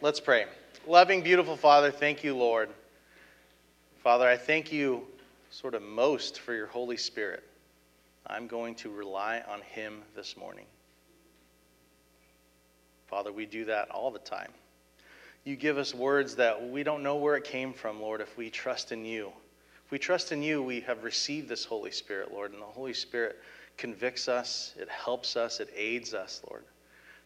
let's pray. Loving, beautiful Father, thank you, Lord. Father, I thank you sort of most for your Holy Spirit. I'm going to rely on him this morning. Father, we do that all the time. You give us words that we don't know where it came from, Lord, if we trust in you. If we trust in you, we have received this Holy Spirit, Lord, and the Holy Spirit convicts us, it helps us, it aids us, Lord.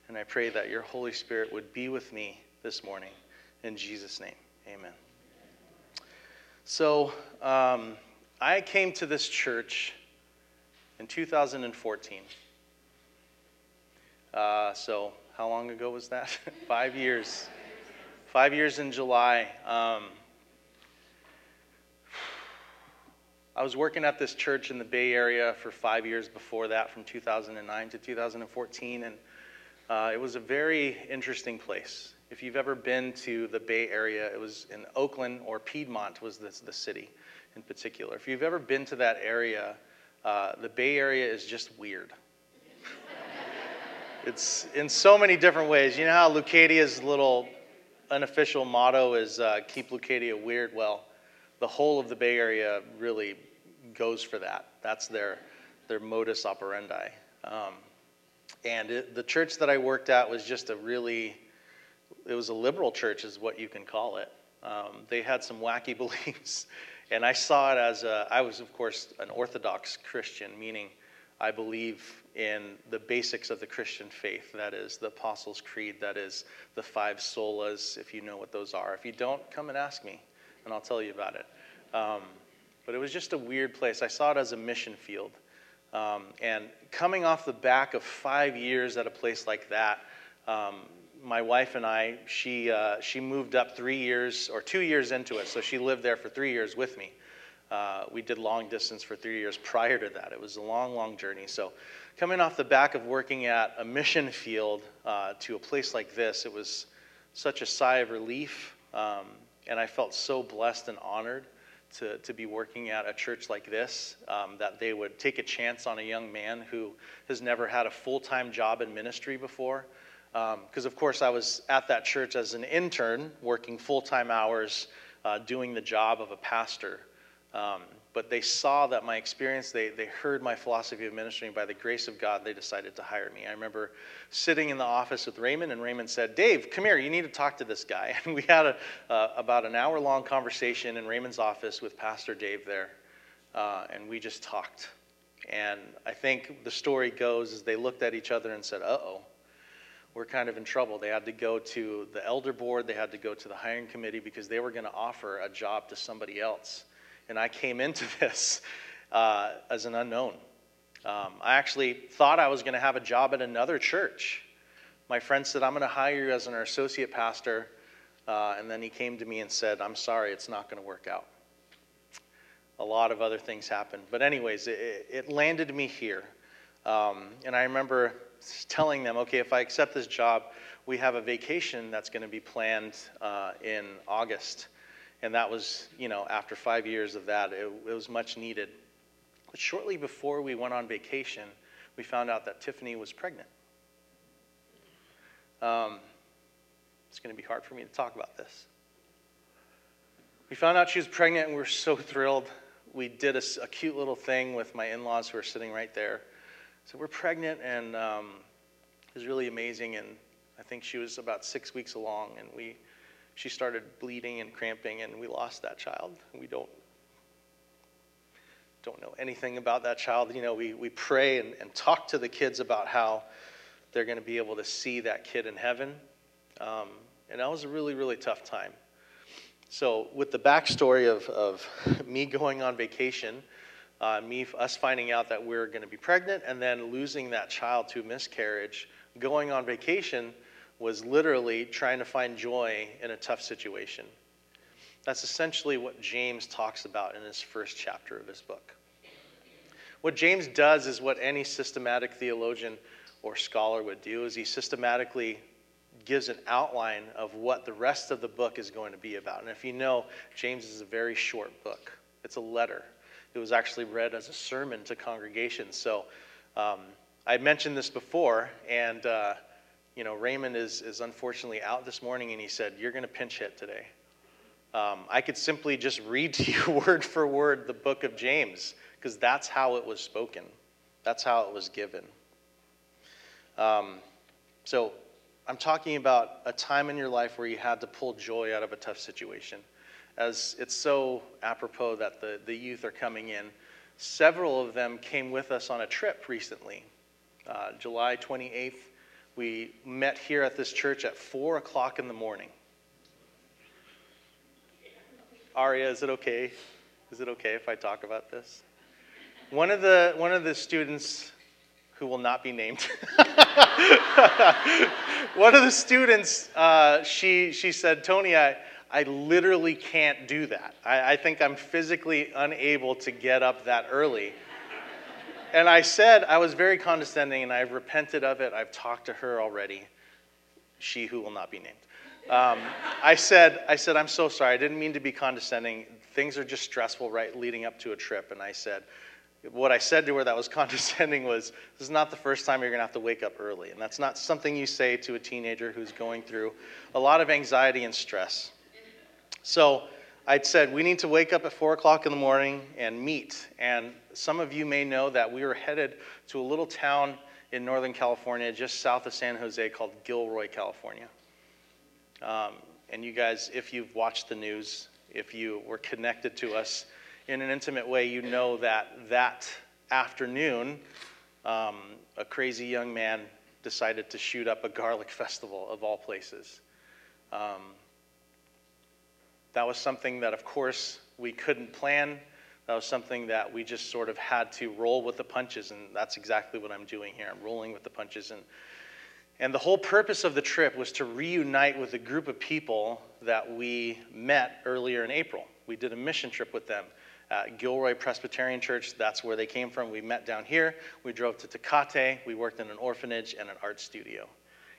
And I pray that your Holy Spirit would be with me this morning. In Jesus' name, amen. So, um, I came to this church in 2014. Uh, so, how long ago was that? Five years. Five years in July. Um, I was working at this church in the Bay Area for five years before that, from 2009 to 2014, and uh, it was a very interesting place. If you've ever been to the Bay Area, it was in Oakland or Piedmont was the, the city in particular. If you've ever been to that area, uh, the Bay Area is just weird. it's in so many different ways. You know how Leucadia's little unofficial motto is uh, keep Leucadia weird? Well, the whole of the Bay Area really goes for that. That's their, their modus operandi. Um, and it, the church that I worked at was just a really, it was a liberal church, is what you can call it. Um, they had some wacky beliefs. And I saw it as a, I was, of course, an Orthodox Christian, meaning I believe in the basics of the Christian faith. That is the Apostles' Creed, that is the five solas, if you know what those are. If you don't, come and ask me, and I'll tell you about it. Um, but it was just a weird place. I saw it as a mission field. Um, and coming off the back of five years at a place like that, um, my wife and I, she, uh, she moved up three years or two years into it, so she lived there for three years with me. Uh, we did long distance for three years prior to that. It was a long, long journey. So, coming off the back of working at a mission field uh, to a place like this, it was such a sigh of relief. Um, and I felt so blessed and honored to, to be working at a church like this, um, that they would take a chance on a young man who has never had a full time job in ministry before. Because, um, of course, I was at that church as an intern, working full time hours, uh, doing the job of a pastor. Um, but they saw that my experience, they, they heard my philosophy of ministry, and by the grace of God, they decided to hire me. I remember sitting in the office with Raymond, and Raymond said, Dave, come here, you need to talk to this guy. And we had a, uh, about an hour long conversation in Raymond's office with Pastor Dave there, uh, and we just talked. And I think the story goes as they looked at each other and said, uh oh, we're kind of in trouble. They had to go to the elder board, they had to go to the hiring committee because they were going to offer a job to somebody else and I came into this uh, as an unknown. Um, I actually thought I was going to have a job at another church. My friend said, I'm going to hire you as an associate pastor. Uh, and then he came to me and said, I'm sorry, it's not going to work out. A lot of other things happened. But, anyways, it, it landed me here. Um, and I remember telling them, okay, if I accept this job, we have a vacation that's going to be planned uh, in August and that was, you know, after five years of that, it, it was much needed. But shortly before we went on vacation, we found out that Tiffany was pregnant. Um, it's going to be hard for me to talk about this. We found out she was pregnant, and we were so thrilled. We did a, a cute little thing with my in laws who are sitting right there. So we're pregnant, and um, it was really amazing. And I think she was about six weeks along, and we she started bleeding and cramping, and we lost that child. We don't don't know anything about that child. You know, we, we pray and, and talk to the kids about how they're going to be able to see that kid in heaven. Um, and that was a really, really tough time. So, with the backstory of, of me going on vacation, uh, me, us finding out that we we're going to be pregnant, and then losing that child to miscarriage, going on vacation, was literally trying to find joy in a tough situation. That's essentially what James talks about in his first chapter of his book. What James does is what any systematic theologian or scholar would do is he systematically gives an outline of what the rest of the book is going to be about. And if you know, James is a very short book. It's a letter. It was actually read as a sermon to congregations. So um, I mentioned this before, and uh, you know, Raymond is, is unfortunately out this morning, and he said, You're going to pinch hit today. Um, I could simply just read to you word for word the book of James, because that's how it was spoken, that's how it was given. Um, so I'm talking about a time in your life where you had to pull joy out of a tough situation. As it's so apropos that the, the youth are coming in, several of them came with us on a trip recently. Uh, July 28th, we met here at this church at 4 o'clock in the morning. Aria, is it okay? Is it okay if I talk about this? One of the, one of the students who will not be named. One of the students, uh, she, she said, Tony, I, I literally can't do that. I, I think I'm physically unable to get up that early. And I said, I was very condescending and I've repented of it. I've talked to her already, she who will not be named. Um, I said, I said, I'm so sorry. I didn't mean to be condescending. Things are just stressful, right, leading up to a trip. And I said, what I said to her that was condescending was, This is not the first time you're going to have to wake up early. And that's not something you say to a teenager who's going through a lot of anxiety and stress. So I'd said, We need to wake up at 4 o'clock in the morning and meet. And some of you may know that we were headed to a little town in Northern California, just south of San Jose, called Gilroy, California. Um, and you guys, if you've watched the news, if you were connected to us, in an intimate way, you know that that afternoon, um, a crazy young man decided to shoot up a garlic festival of all places. Um, that was something that, of course, we couldn't plan. That was something that we just sort of had to roll with the punches, and that's exactly what I'm doing here. I'm rolling with the punches. And, and the whole purpose of the trip was to reunite with a group of people that we met earlier in April. We did a mission trip with them uh, Gilroy Presbyterian Church, that's where they came from. We met down here. We drove to Tecate. We worked in an orphanage and an art studio.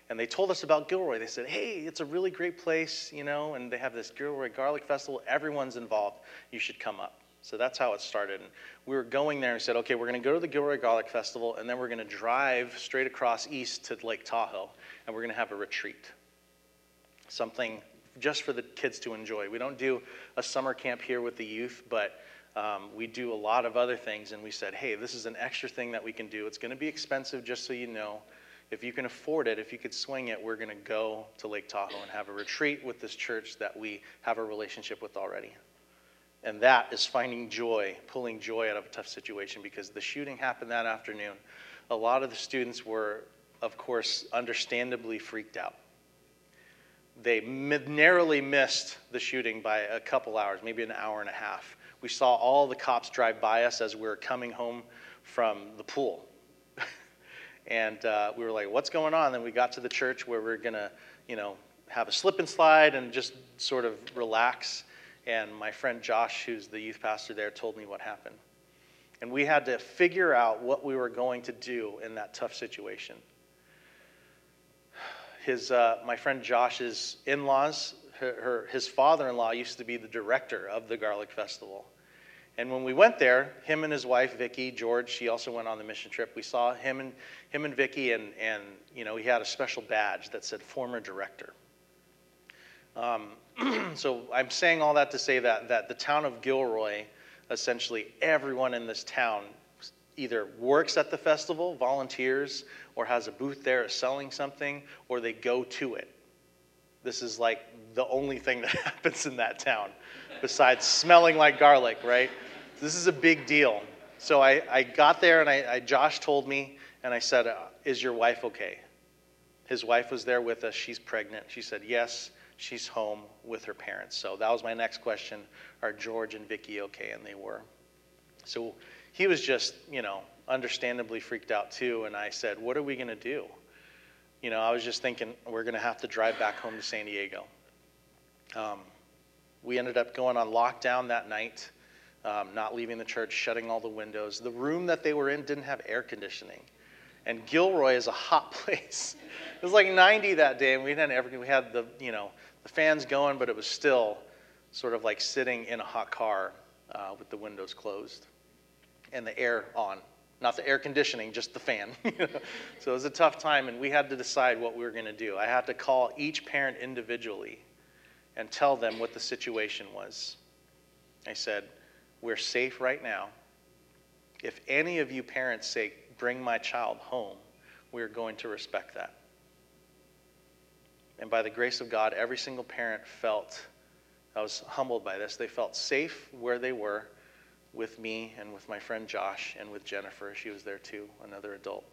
And they told us about Gilroy. They said, hey, it's a really great place, you know, and they have this Gilroy Garlic Festival. Everyone's involved. You should come up. So that's how it started. And we were going there and said, okay, we're going to go to the Gilroy Garlic Festival, and then we're going to drive straight across east to Lake Tahoe, and we're going to have a retreat. Something just for the kids to enjoy. We don't do a summer camp here with the youth, but um, we do a lot of other things, and we said, hey, this is an extra thing that we can do. It's going to be expensive, just so you know. If you can afford it, if you could swing it, we're going to go to Lake Tahoe and have a retreat with this church that we have a relationship with already. And that is finding joy, pulling joy out of a tough situation because the shooting happened that afternoon. A lot of the students were, of course, understandably freaked out. They narrowly missed the shooting by a couple hours, maybe an hour and a half we saw all the cops drive by us as we were coming home from the pool. And uh, we were like, what's going on? Then we got to the church where we are going to, you know, have a slip and slide and just sort of relax. And my friend Josh, who's the youth pastor there, told me what happened. And we had to figure out what we were going to do in that tough situation. His, uh, my friend Josh's in laws, her, her, his father in law used to be the director of the Garlic Festival. And when we went there, him and his wife Vicky, George, she also went on the mission trip. We saw him and him and Vicky, and and you know he had a special badge that said former director. Um, so I'm saying all that to say that that the town of Gilroy, essentially everyone in this town, either works at the festival, volunteers, or has a booth there selling something, or they go to it. This is like the only thing that happens in that town, besides smelling like garlic, right? This is a big deal. So I, I got there and I, I, Josh told me, and I said, uh, Is your wife okay? His wife was there with us. She's pregnant. She said, Yes, she's home with her parents. So that was my next question Are George and Vicky okay? And they were. So he was just, you know, understandably freaked out too. And I said, What are we going to do? You know, I was just thinking, we're going to have to drive back home to San Diego. Um, we ended up going on lockdown that night um, not leaving the church, shutting all the windows. The room that they were in didn't have air conditioning. And Gilroy is a hot place. it was like 90 that day, and we didn't ever, we had the, you know, the fans going, but it was still sort of like sitting in a hot car uh, with the windows closed and the air on not the air conditioning, just the fan. so it was a tough time, and we had to decide what we were going to do. I had to call each parent individually and tell them what the situation was. I said, We're safe right now. If any of you parents say, Bring my child home, we're going to respect that. And by the grace of God, every single parent felt, I was humbled by this, they felt safe where they were with me and with my friend Josh and with Jennifer. She was there too, another adult.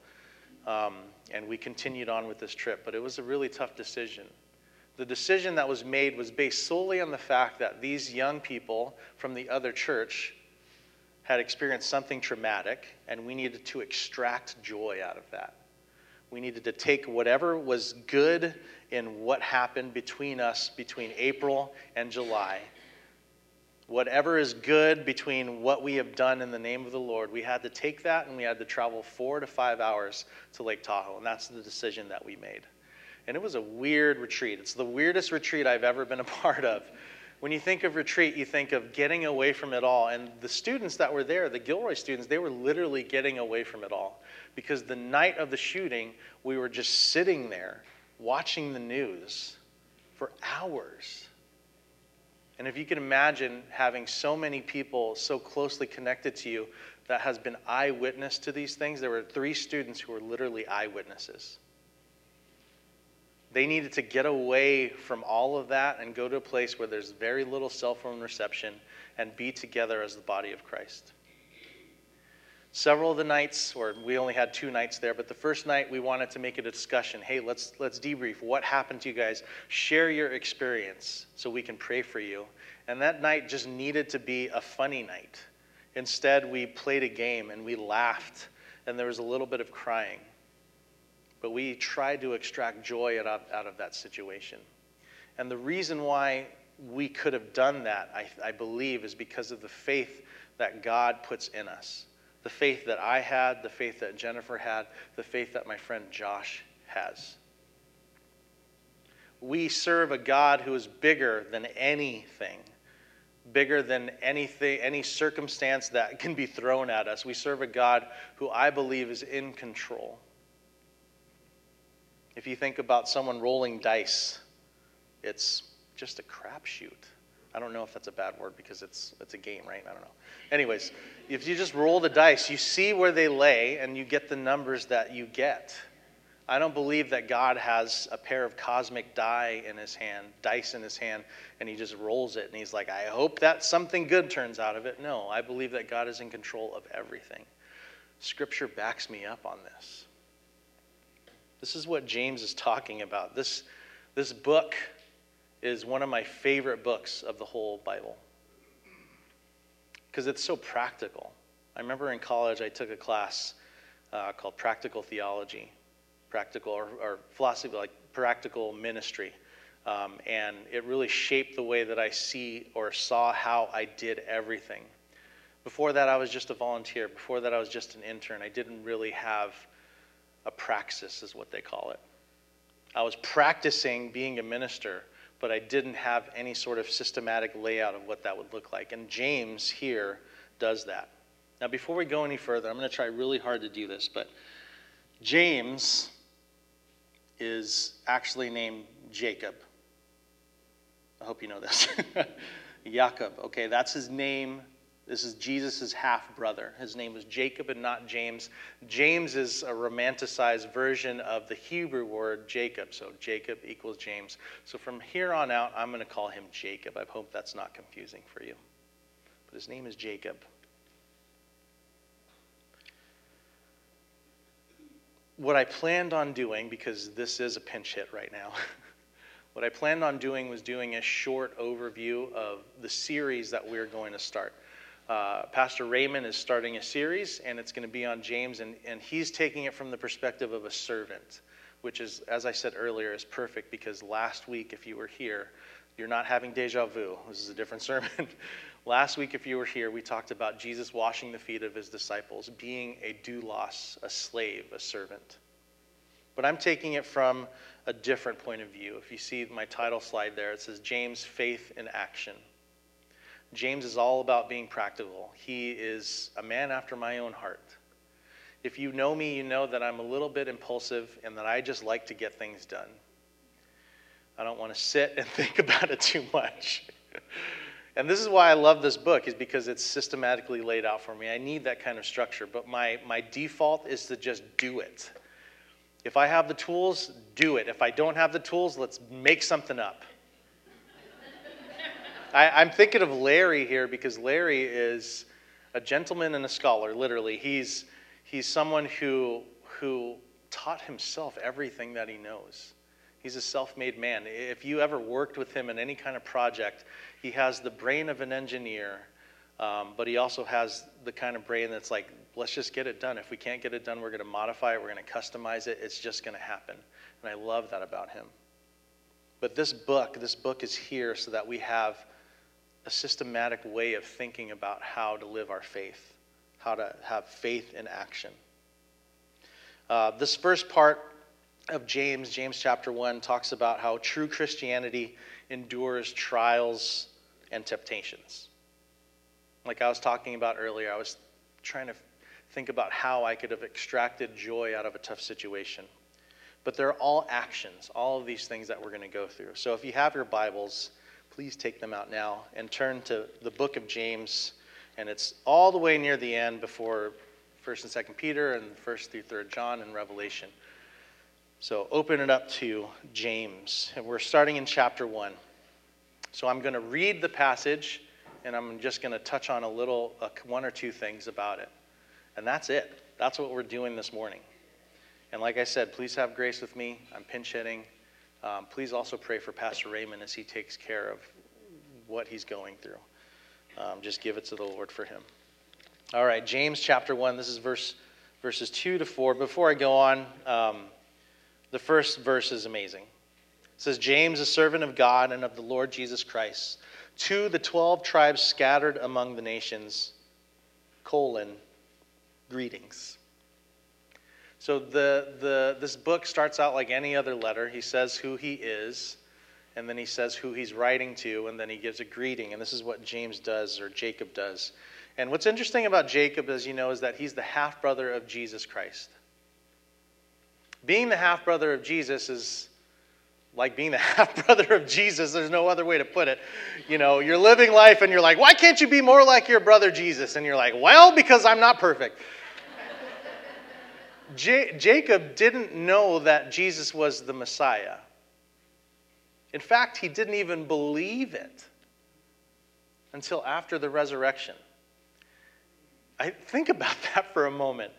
Um, and we continued on with this trip, but it was a really tough decision. The decision that was made was based solely on the fact that these young people from the other church had experienced something traumatic, and we needed to extract joy out of that. We needed to take whatever was good in what happened between us between April and July. Whatever is good between what we have done in the name of the Lord, we had to take that and we had to travel four to five hours to Lake Tahoe. And that's the decision that we made. And it was a weird retreat. It's the weirdest retreat I've ever been a part of. When you think of retreat, you think of getting away from it all. And the students that were there, the Gilroy students, they were literally getting away from it all. Because the night of the shooting, we were just sitting there watching the news for hours. And if you can imagine having so many people so closely connected to you that has been eyewitness to these things, there were three students who were literally eyewitnesses. They needed to get away from all of that and go to a place where there's very little cell phone reception and be together as the body of Christ. Several of the nights, or we only had two nights there, but the first night we wanted to make it a discussion. Hey, let's let's debrief. What happened to you guys? Share your experience so we can pray for you. And that night just needed to be a funny night. Instead, we played a game and we laughed, and there was a little bit of crying. But we tried to extract joy out of, out of that situation. And the reason why we could have done that, I, I believe, is because of the faith that God puts in us. The faith that I had, the faith that Jennifer had, the faith that my friend Josh has. We serve a God who is bigger than anything, bigger than anything, any circumstance that can be thrown at us. We serve a God who I believe is in control. If you think about someone rolling dice, it's just a crapshoot. I don't know if that's a bad word because it's it's a game, right? I don't know. Anyways, if you just roll the dice, you see where they lay and you get the numbers that you get. I don't believe that God has a pair of cosmic die in his hand, dice in his hand, and he just rolls it and he's like, I hope that something good turns out of it. No, I believe that God is in control of everything. Scripture backs me up on this. This is what James is talking about. This, this book is one of my favorite books of the whole Bible because it's so practical. I remember in college I took a class uh, called Practical Theology, practical or, or philosophy, like practical ministry. Um, and it really shaped the way that I see or saw how I did everything. Before that, I was just a volunteer. Before that, I was just an intern. I didn't really have a praxis, is what they call it. I was practicing being a minister, but I didn't have any sort of systematic layout of what that would look like. And James here does that. Now, before we go any further, I'm going to try really hard to do this, but James is actually named Jacob. I hope you know this. Jacob. Okay, that's his name this is Jesus' half brother. His name was Jacob and not James. James is a romanticized version of the Hebrew word Jacob. So Jacob equals James. So from here on out, I'm going to call him Jacob. I hope that's not confusing for you. But his name is Jacob. What I planned on doing, because this is a pinch hit right now, what I planned on doing was doing a short overview of the series that we're going to start. Uh, Pastor Raymond is starting a series, and it's going to be on James, and, and he's taking it from the perspective of a servant, which is, as I said earlier, is perfect because last week, if you were here, you're not having deja vu. This is a different sermon. last week, if you were here, we talked about Jesus washing the feet of his disciples, being a doulos, a slave, a servant. But I'm taking it from a different point of view. If you see my title slide there, it says James, Faith in Action. James is all about being practical. He is a man after my own heart. If you know me, you know that I'm a little bit impulsive and that I just like to get things done. I don't want to sit and think about it too much. and this is why I love this book, is because it's systematically laid out for me. I need that kind of structure, but my, my default is to just do it. If I have the tools, do it. If I don't have the tools, let's make something up. I, am thinking of Larry here because Larry is a gentleman and a scholar, literally. He's, he's someone who, who taught himself everything that he knows. He's a self made man. If you ever worked with him in any kind of project, he has the brain of an engineer, um, but he also has the kind of brain that's like, let's just get it done. If we can't get it done, we're going to modify it, we're going to customize it. It's just going to happen. And I love that about him. But this book, this book is here so that we have a systematic way of thinking about how to live our faith, how to have faith in action. Uh, this first part of James, James chapter 1, talks about how true Christianity endures trials and temptations. Like I was talking about earlier, I was trying to think about how I could have extracted joy out of a tough situation. But they're all actions, all of these things that we're going to go through. So if you have your Bibles, please take them out now and turn to the book of James. And it's all the way near the end before 1st and 2nd Peter and 1st through 3rd John and Revelation. So open it up to James. And we're starting in chapter 1. So I'm going to read the passage and I'm just going to touch on a little, one or two things about it. And that's it. That's what we're doing this morning. And like I said, please have grace with me. I'm pinch hitting. Um, please also pray for Pastor Raymond as he takes care of what he's going through. Um, just give it to the Lord for him. All right, James chapter 1, this is verse, verses 2 to 4. Before I go on, um, the first verse is amazing. It says, James, a servant of God and of the Lord Jesus Christ, to the 12 tribes scattered among the nations, colon, greetings. So the, the, this book starts out like any other letter. He says who he is, and then he says who he's writing to, and then he gives a greeting. And this is what James does, or Jacob does. And what's interesting about Jacob, as you know, is that he's the half brother of Jesus Christ. Being the half brother of Jesus is like being the half brother of Jesus. There's no other way to put it. You know, you're living life and you're like, why can't you be more like your brother Jesus? And you're like, well, because I'm not perfect. J- Jacob didn't know that Jesus was the Messiah. In fact, he didn't even believe it until after the resurrection. I think about that for a moment.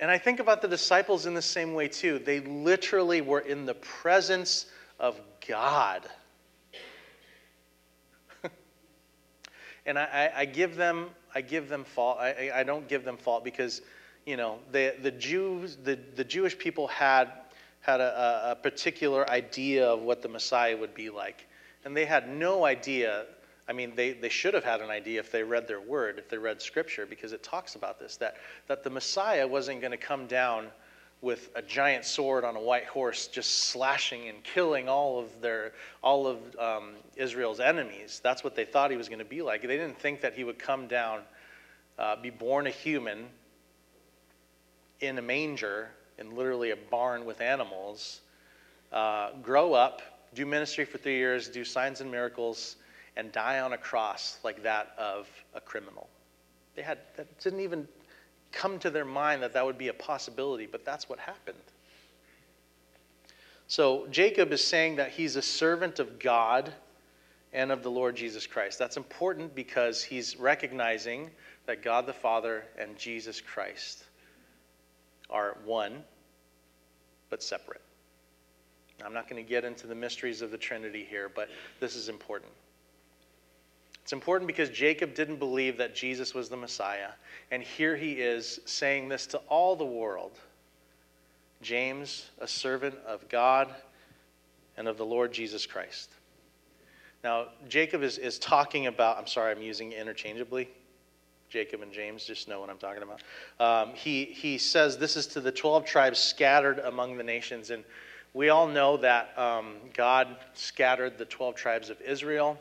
And I think about the disciples in the same way too. They literally were in the presence of God. and I, I, give them I give them fault. I, I don't give them fault because you know, the, the Jews, the, the Jewish people had, had a, a particular idea of what the Messiah would be like. And they had no idea. I mean, they, they should have had an idea if they read their word, if they read scripture, because it talks about this that, that the Messiah wasn't going to come down with a giant sword on a white horse, just slashing and killing all of their all of um, Israel's enemies. That's what they thought he was going to be like. They didn't think that he would come down, uh, be born a human, in a manger, in literally a barn with animals, uh, grow up, do ministry for three years, do signs and miracles, and die on a cross like that of a criminal. They had that didn't even come to their mind that that would be a possibility, but that's what happened. So Jacob is saying that he's a servant of God and of the Lord Jesus Christ. That's important because he's recognizing that God the Father and Jesus Christ are one, but separate. I'm not going to get into the mysteries of the Trinity here, but this is important. It's important because Jacob didn't believe that Jesus was the Messiah, and here he is saying this to all the world. James, a servant of God and of the Lord Jesus Christ. Now, Jacob is, is talking about, I'm sorry, I'm using interchangeably. Jacob and James just know what I'm talking about. Um, he, he says this is to the 12 tribes scattered among the nations. And we all know that um, God scattered the 12 tribes of Israel.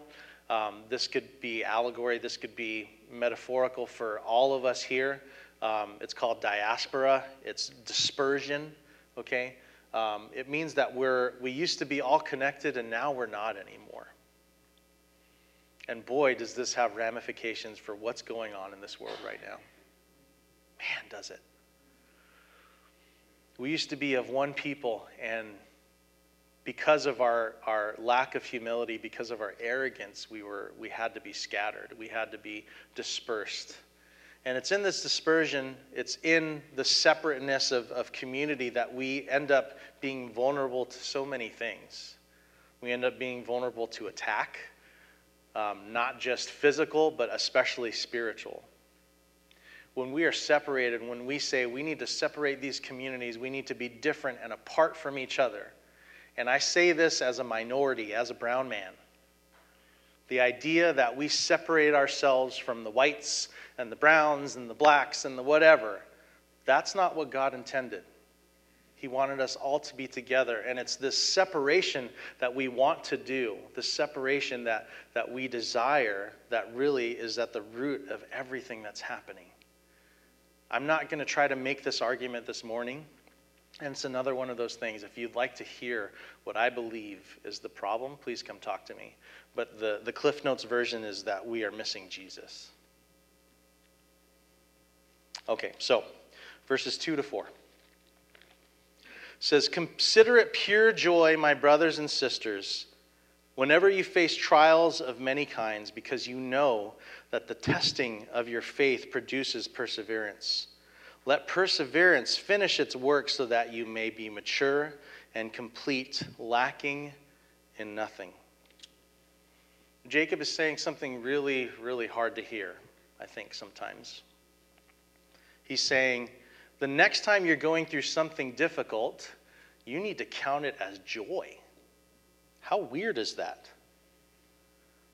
Um, this could be allegory, this could be metaphorical for all of us here. Um, it's called diaspora. It's dispersion. Okay. Um, it means that we're we used to be all connected and now we're not anymore. And boy, does this have ramifications for what's going on in this world right now. Man, does it. We used to be of one people, and because of our, our lack of humility, because of our arrogance, we, were, we had to be scattered. We had to be dispersed. And it's in this dispersion, it's in the separateness of, of community that we end up being vulnerable to so many things. We end up being vulnerable to attack, um, not just physical, but especially spiritual. When we are separated, when we say we need to separate these communities, we need to be different and apart from each other. And I say this as a minority, as a brown man. The idea that we separate ourselves from the whites and the browns and the blacks and the whatever. That's not what God intended. He wanted us all to be together. And it's this separation that we want to do, the separation that, that we desire, that really is at the root of everything that's happening. I'm not going to try to make this argument this morning. And it's another one of those things. If you'd like to hear what I believe is the problem, please come talk to me. But the, the Cliff Notes version is that we are missing Jesus. Okay, so verses 2 to 4 says, Consider it pure joy, my brothers and sisters, whenever you face trials of many kinds, because you know that the testing of your faith produces perseverance. Let perseverance finish its work so that you may be mature and complete, lacking in nothing. Jacob is saying something really, really hard to hear, I think, sometimes. He's saying, the next time you're going through something difficult, you need to count it as joy. How weird is that?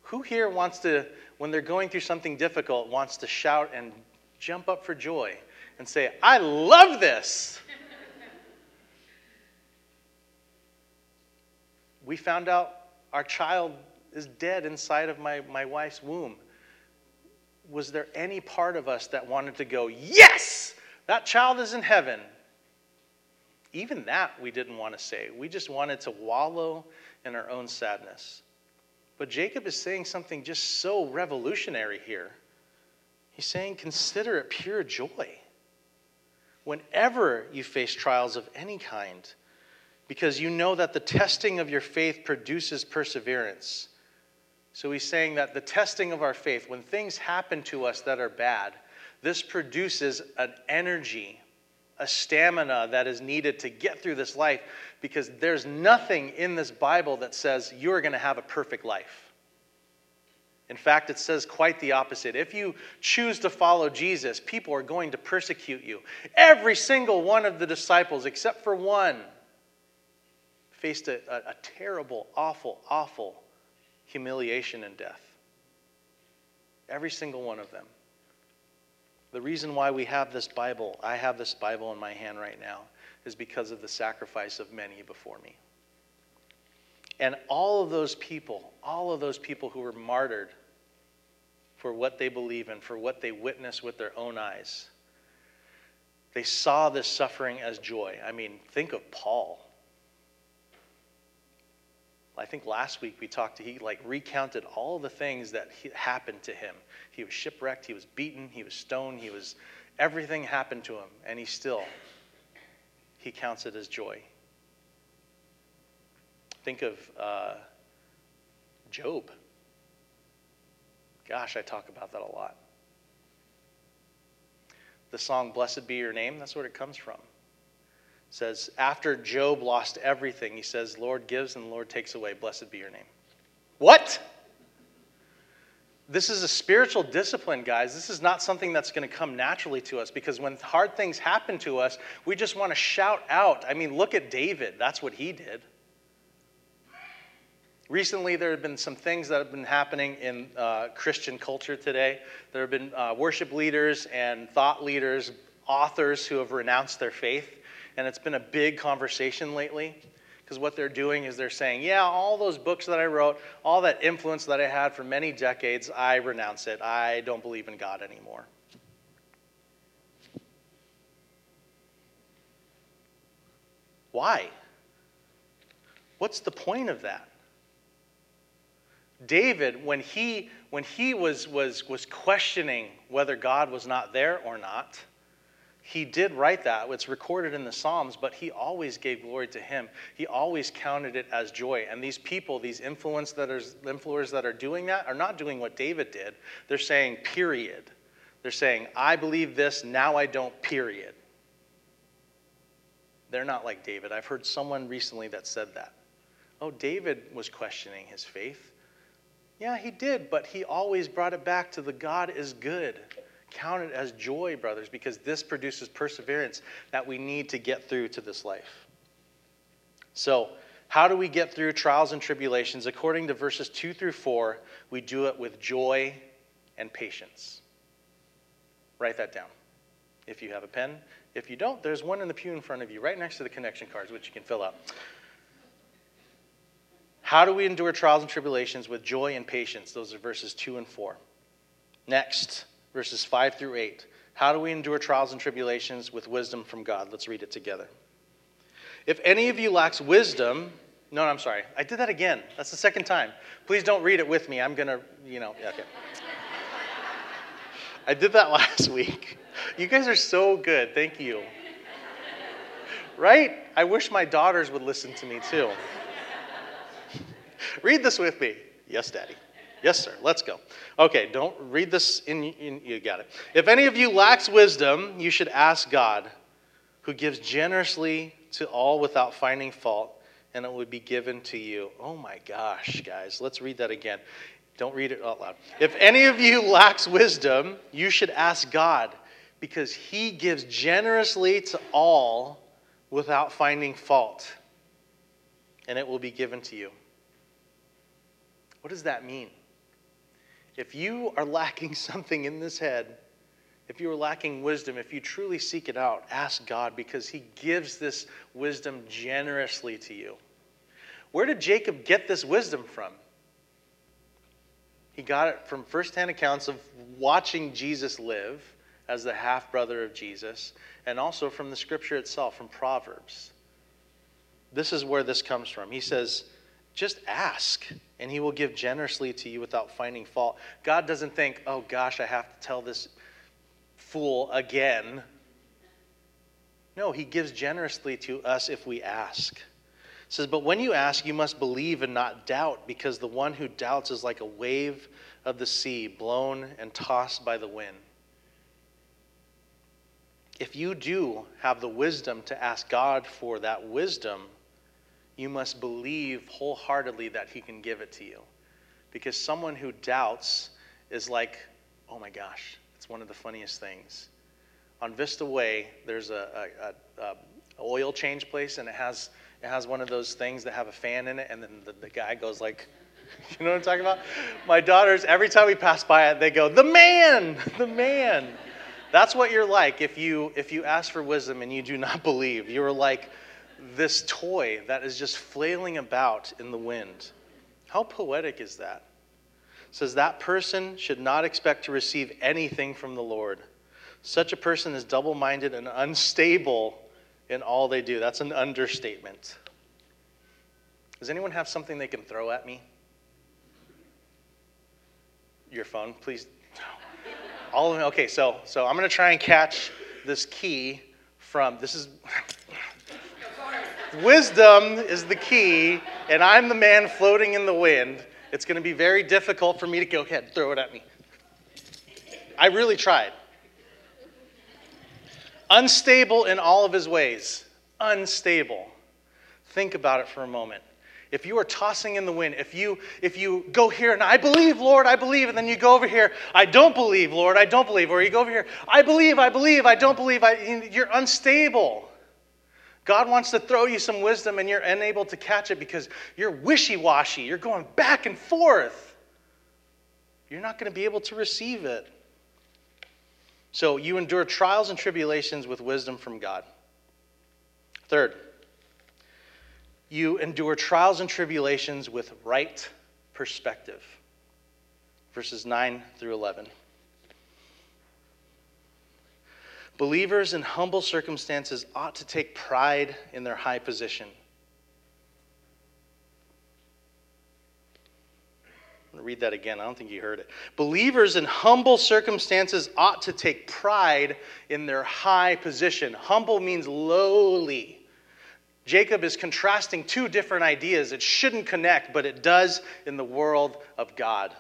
Who here wants to, when they're going through something difficult, wants to shout and jump up for joy and say, I love this? we found out our child is dead inside of my, my wife's womb was there any part of us that wanted to go, Yes, that child is in heaven? Even that we didn't want to say. We just wanted to wallow in our own sadness. But Jacob is saying something just so revolutionary here. He's saying, Consider it pure joy whenever you face trials of any kind, because you know that the testing of your faith produces perseverance. So he's saying that the testing of our faith, when things happen to us that are bad, this produces an energy, a stamina that is needed to get through this life because there's nothing in this Bible that says you're going to have a perfect life. In fact, it says quite the opposite. If you choose to follow Jesus, people are going to persecute you. Every single one of the disciples, except for one, faced a, a, a terrible, awful, awful humiliation, and death. Every single one of them. The reason why we have this Bible, I have this Bible in my hand right now, is because of the sacrifice of many before me. And all of those people, all of those people who were martyred for what they believe in, for what they witnessed with their own eyes, they saw this suffering as joy. I mean, think of Paul. I think last week we talked to, he like recounted all the things that he, happened to him. He was shipwrecked, he was beaten, he was stoned, he was, everything happened to him, and he still, he counts it as joy. Think of uh, Job. Gosh, I talk about that a lot. The song Blessed Be Your Name, that's where it comes from says, after Job lost everything, he says, Lord gives and Lord takes away. Blessed be your name. What? This is a spiritual discipline, guys. This is not something that's going to come naturally to us because when hard things happen to us, we just want to shout out. I mean, look at David. That's what he did. Recently, there have been some things that have been happening in uh, Christian culture today. There have been uh, worship leaders and thought leaders, authors who have renounced their faith and it's been a big conversation lately because what they're doing is they're saying, yeah, all those books that I wrote, all that influence that I had for many decades, I renounce it. I don't believe in God anymore. Why? What's the point of that? David, when he, when he was, was, was questioning whether God was not there or not, he did write that. It's recorded in the Psalms, but he always gave glory to him. He always counted it as joy. And these people, these influence that are, influencers that are doing that, are not doing what David did. They're saying, period. They're saying, I believe this, now I don't, period. They're not like David. I've heard someone recently that said that. Oh, David was questioning his faith. Yeah, he did, but he always brought it back to the God is good. Count it as joy, brothers, because this produces perseverance that we need to get through to this life. So, how do we get through trials and tribulations? According to verses 2 through 4, we do it with joy and patience. Write that down if you have a pen. If you don't, there's one in the pew in front of you, right next to the connection cards, which you can fill out. How do we endure trials and tribulations with joy and patience? Those are verses 2 and 4. Next, verses 5 through 8. How do we endure trials and tribulations with wisdom from God? Let's read it together. If any of you lacks wisdom, no, no I'm sorry. I did that again. That's the second time. Please don't read it with me. I'm going to, you know, okay. I did that last week. You guys are so good. Thank you. Right? I wish my daughters would listen to me too. read this with me. Yes, Daddy. Yes, sir. Let's go. Okay, don't read this in, in, you got it. If any of you lacks wisdom, you should ask God, who gives generously to all without finding fault, and it would be given to you. Oh my gosh, guys. Let's read that again. Don't read it out loud. If any of you lacks wisdom, you should ask God, because he gives generously to all without finding fault, and it will be given to you. What does that mean? If you are lacking something in this head, if you are lacking wisdom, if you truly seek it out, ask God because He gives this wisdom generously to you. Where did Jacob get this wisdom from? He got it from firsthand accounts of watching Jesus live as the half brother of Jesus, and also from the scripture itself, from Proverbs. This is where this comes from. He says, just ask, and he will give generously to you without finding fault. God doesn't think, oh gosh, I have to tell this fool again. No, he gives generously to us if we ask. It says, But when you ask, you must believe and not doubt, because the one who doubts is like a wave of the sea, blown and tossed by the wind. If you do have the wisdom to ask God for that wisdom, you must believe wholeheartedly that He can give it to you. Because someone who doubts is like, oh my gosh, it's one of the funniest things. On Vista Way, there's a, a, a, oil change place, and it has it has one of those things that have a fan in it, and then the, the guy goes like, you know what I'm talking about? My daughters, every time we pass by it, they go, the man, the man. That's what you're like if you if you ask for wisdom and you do not believe. You're like this toy that is just flailing about in the wind. How poetic is that? It says that person should not expect to receive anything from the Lord. Such a person is double minded and unstable in all they do. That's an understatement. Does anyone have something they can throw at me? Your phone, please. All of them. Okay, so so I'm gonna try and catch this key from this is Wisdom is the key, and I'm the man floating in the wind. It's going to be very difficult for me to go ahead, throw it at me. I really tried. Unstable in all of his ways. Unstable. Think about it for a moment. If you are tossing in the wind, if you if you go here and I believe, Lord, I believe, and then you go over here, I don't believe, Lord, I don't believe, or you go over here, I believe, I believe, I don't believe, I, you're unstable. God wants to throw you some wisdom and you're unable to catch it because you're wishy washy. You're going back and forth. You're not going to be able to receive it. So you endure trials and tribulations with wisdom from God. Third, you endure trials and tribulations with right perspective. Verses 9 through 11. Believers in humble circumstances ought to take pride in their high position. I'm going to read that again. I don't think you heard it. Believers in humble circumstances ought to take pride in their high position. Humble means lowly. Jacob is contrasting two different ideas. It shouldn't connect, but it does in the world of God.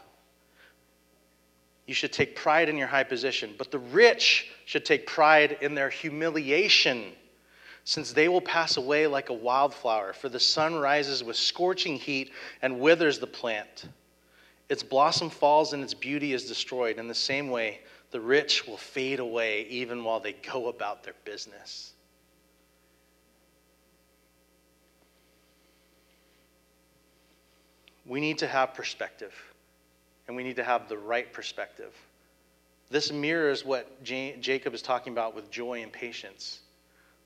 You should take pride in your high position, but the rich should take pride in their humiliation, since they will pass away like a wildflower, for the sun rises with scorching heat and withers the plant. Its blossom falls and its beauty is destroyed. In the same way, the rich will fade away even while they go about their business. We need to have perspective, and we need to have the right perspective. This mirrors what Jacob is talking about with joy and patience.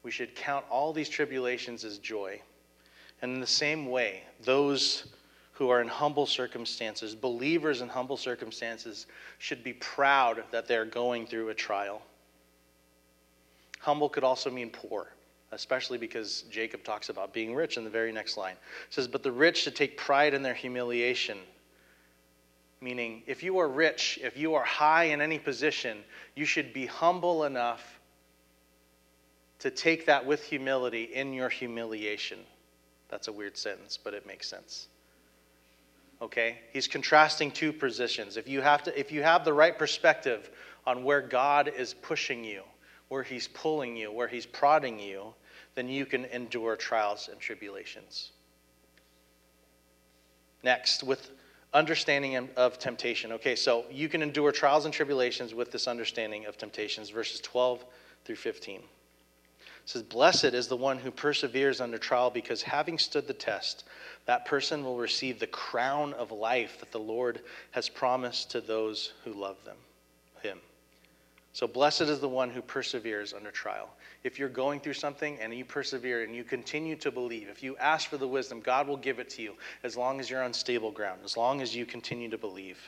We should count all these tribulations as joy. And in the same way, those who are in humble circumstances, believers in humble circumstances, should be proud that they're going through a trial. Humble could also mean poor especially because Jacob talks about being rich in the very next line. It says, But the rich should take pride in their humiliation. Meaning, if you are rich, if you are high in any position, you should be humble enough to take that with humility in your humiliation. That's a weird sentence, but it makes sense. Okay? He's contrasting two positions. If you have to if you have the right perspective on where God is pushing you, where he's pulling you, where he's prodding you, then you can endure trials and tribulations. Next, with understanding of temptation. Okay, so you can endure trials and tribulations with this understanding of temptations, verses 12 through 15. It says, Blessed is the one who perseveres under trial, because having stood the test, that person will receive the crown of life that the Lord has promised to those who love them. So blessed is the one who perseveres under trial if you're going through something and you persevere and you continue to believe, if you ask for the wisdom, God will give it to you as long as you're on stable ground, as long as you continue to believe.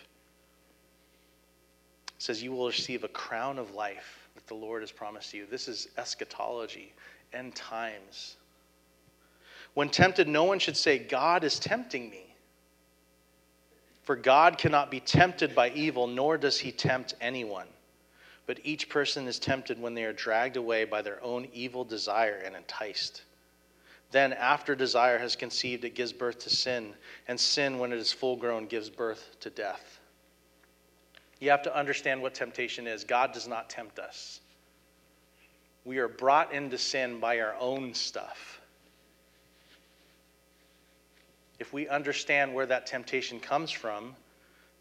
It says you will receive a crown of life that the Lord has promised you. This is eschatology, end times. When tempted, no one should say, God is tempting me. For God cannot be tempted by evil, nor does he tempt anyone. But each person is tempted when they are dragged away by their own evil desire and enticed. Then, after desire has conceived, it gives birth to sin, and sin, when it is full grown, gives birth to death. You have to understand what temptation is. God does not tempt us. We are brought into sin by our own stuff. If we understand where that temptation comes from,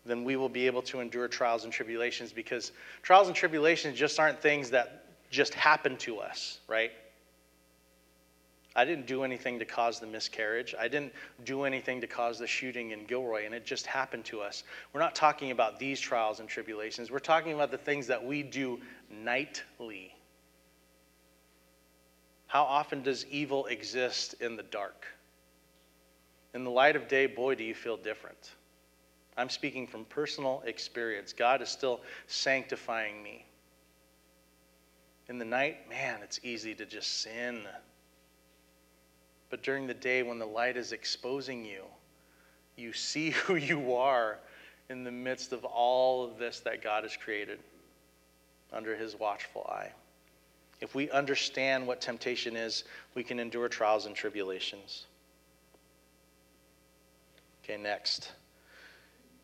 then we will be able to endure trials and tribulations because trials and tribulations just aren't things that just happen to us, right? I didn't do anything to cause the miscarriage. I didn't do anything to cause the shooting in Gilroy, and it just happened to us. We're not talking about these trials and tribulations. We're talking about the things that we do nightly. How often does evil exist in the dark? In the light of day, boy, do you feel different. I'm speaking from personal experience. God is still sanctifying me. In the night, man, it's easy to just sin. But during the day, when the light is exposing you, you see who you are in the midst of all of this that God has created under his watchful eye. If we understand what temptation is, we can endure trials and tribulations. Okay, next.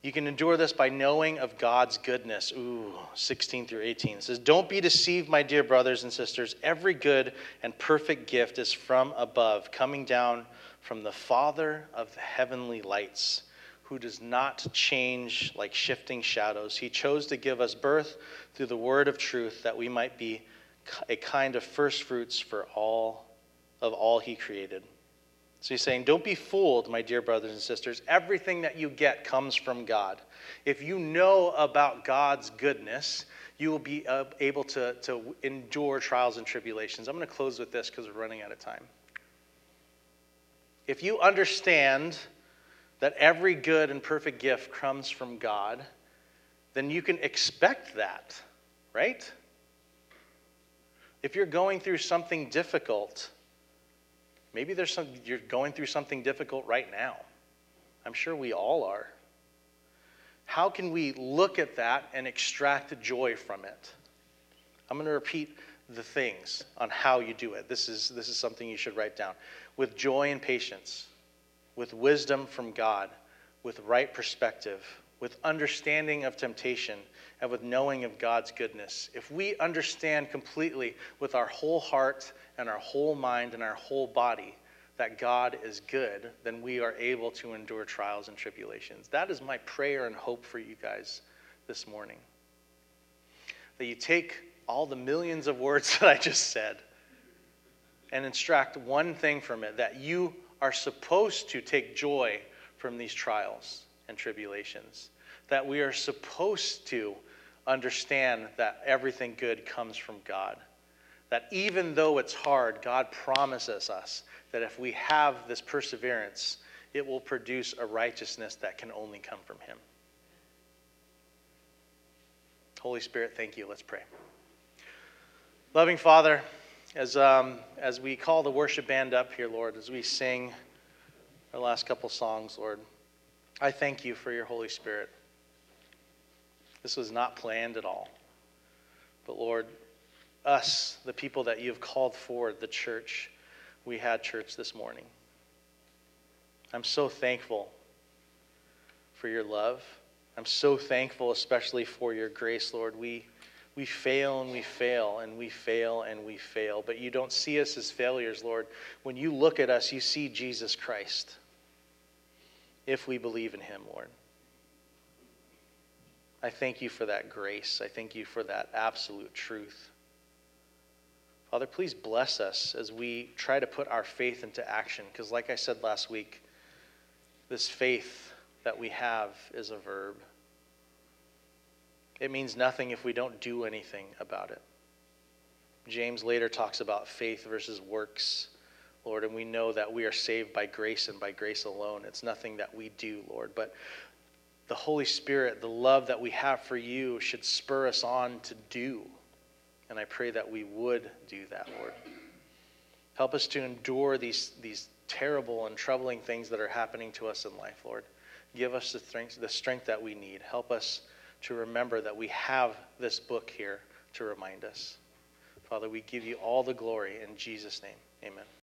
You can endure this by knowing of God's goodness. Ooh, 16 through 18 it says, Don't be deceived, my dear brothers and sisters. Every good and perfect gift is from above, coming down from the Father of the heavenly lights, who does not change like shifting shadows. He chose to give us birth through the word of truth, that we might be a kind of first fruits for all of all he created. So he's saying, Don't be fooled, my dear brothers and sisters. Everything that you get comes from God. If you know about God's goodness, you will be uh, able to, to endure trials and tribulations. I'm going to close with this because we're running out of time. If you understand that every good and perfect gift comes from God, then you can expect that, right? If you're going through something difficult, maybe there's some, you're going through something difficult right now. I'm sure we all are. How can we look at that and extract joy from it? I'm going to repeat the things on how you do it. This is, this is something you should write down. With joy and patience, with wisdom from God, with right perspective, with understanding of temptation, and with knowing of God's goodness. If we understand completely with our whole heart and our whole mind and our whole body that God is good, then we are able to endure trials and tribulations. That is my prayer and hope for you guys this morning. That you take all the millions of words that I just said and extract one thing from it that you are supposed to take joy from these trials and tribulations. That we are supposed to understand that everything good comes from God. That even though it's hard, God promises us that if we have this perseverance, it will produce a righteousness that can only come from Him. Holy Spirit, thank you. Let's pray. Loving Father, as, um, as we call the worship band up here, Lord, as we sing our last couple songs, Lord, I thank you for your Holy Spirit. This was not planned at all. But Lord, us, the people that you have called forward, the church, we had church this morning. I'm so thankful for your love. I'm so thankful, especially for your grace, Lord. We, we fail and we fail and we fail and we fail, but you don't see us as failures, Lord. When you look at us, you see Jesus Christ if we believe in him, Lord. I thank you for that grace. I thank you for that absolute truth. Father, please bless us as we try to put our faith into action. Because, like I said last week, this faith that we have is a verb. It means nothing if we don't do anything about it. James later talks about faith versus works, Lord, and we know that we are saved by grace and by grace alone. It's nothing that we do, Lord. But the Holy Spirit, the love that we have for you, should spur us on to do. And I pray that we would do that, Lord. Help us to endure these, these terrible and troubling things that are happening to us in life, Lord. Give us the strength, the strength that we need. Help us to remember that we have this book here to remind us. Father, we give you all the glory in Jesus' name. Amen.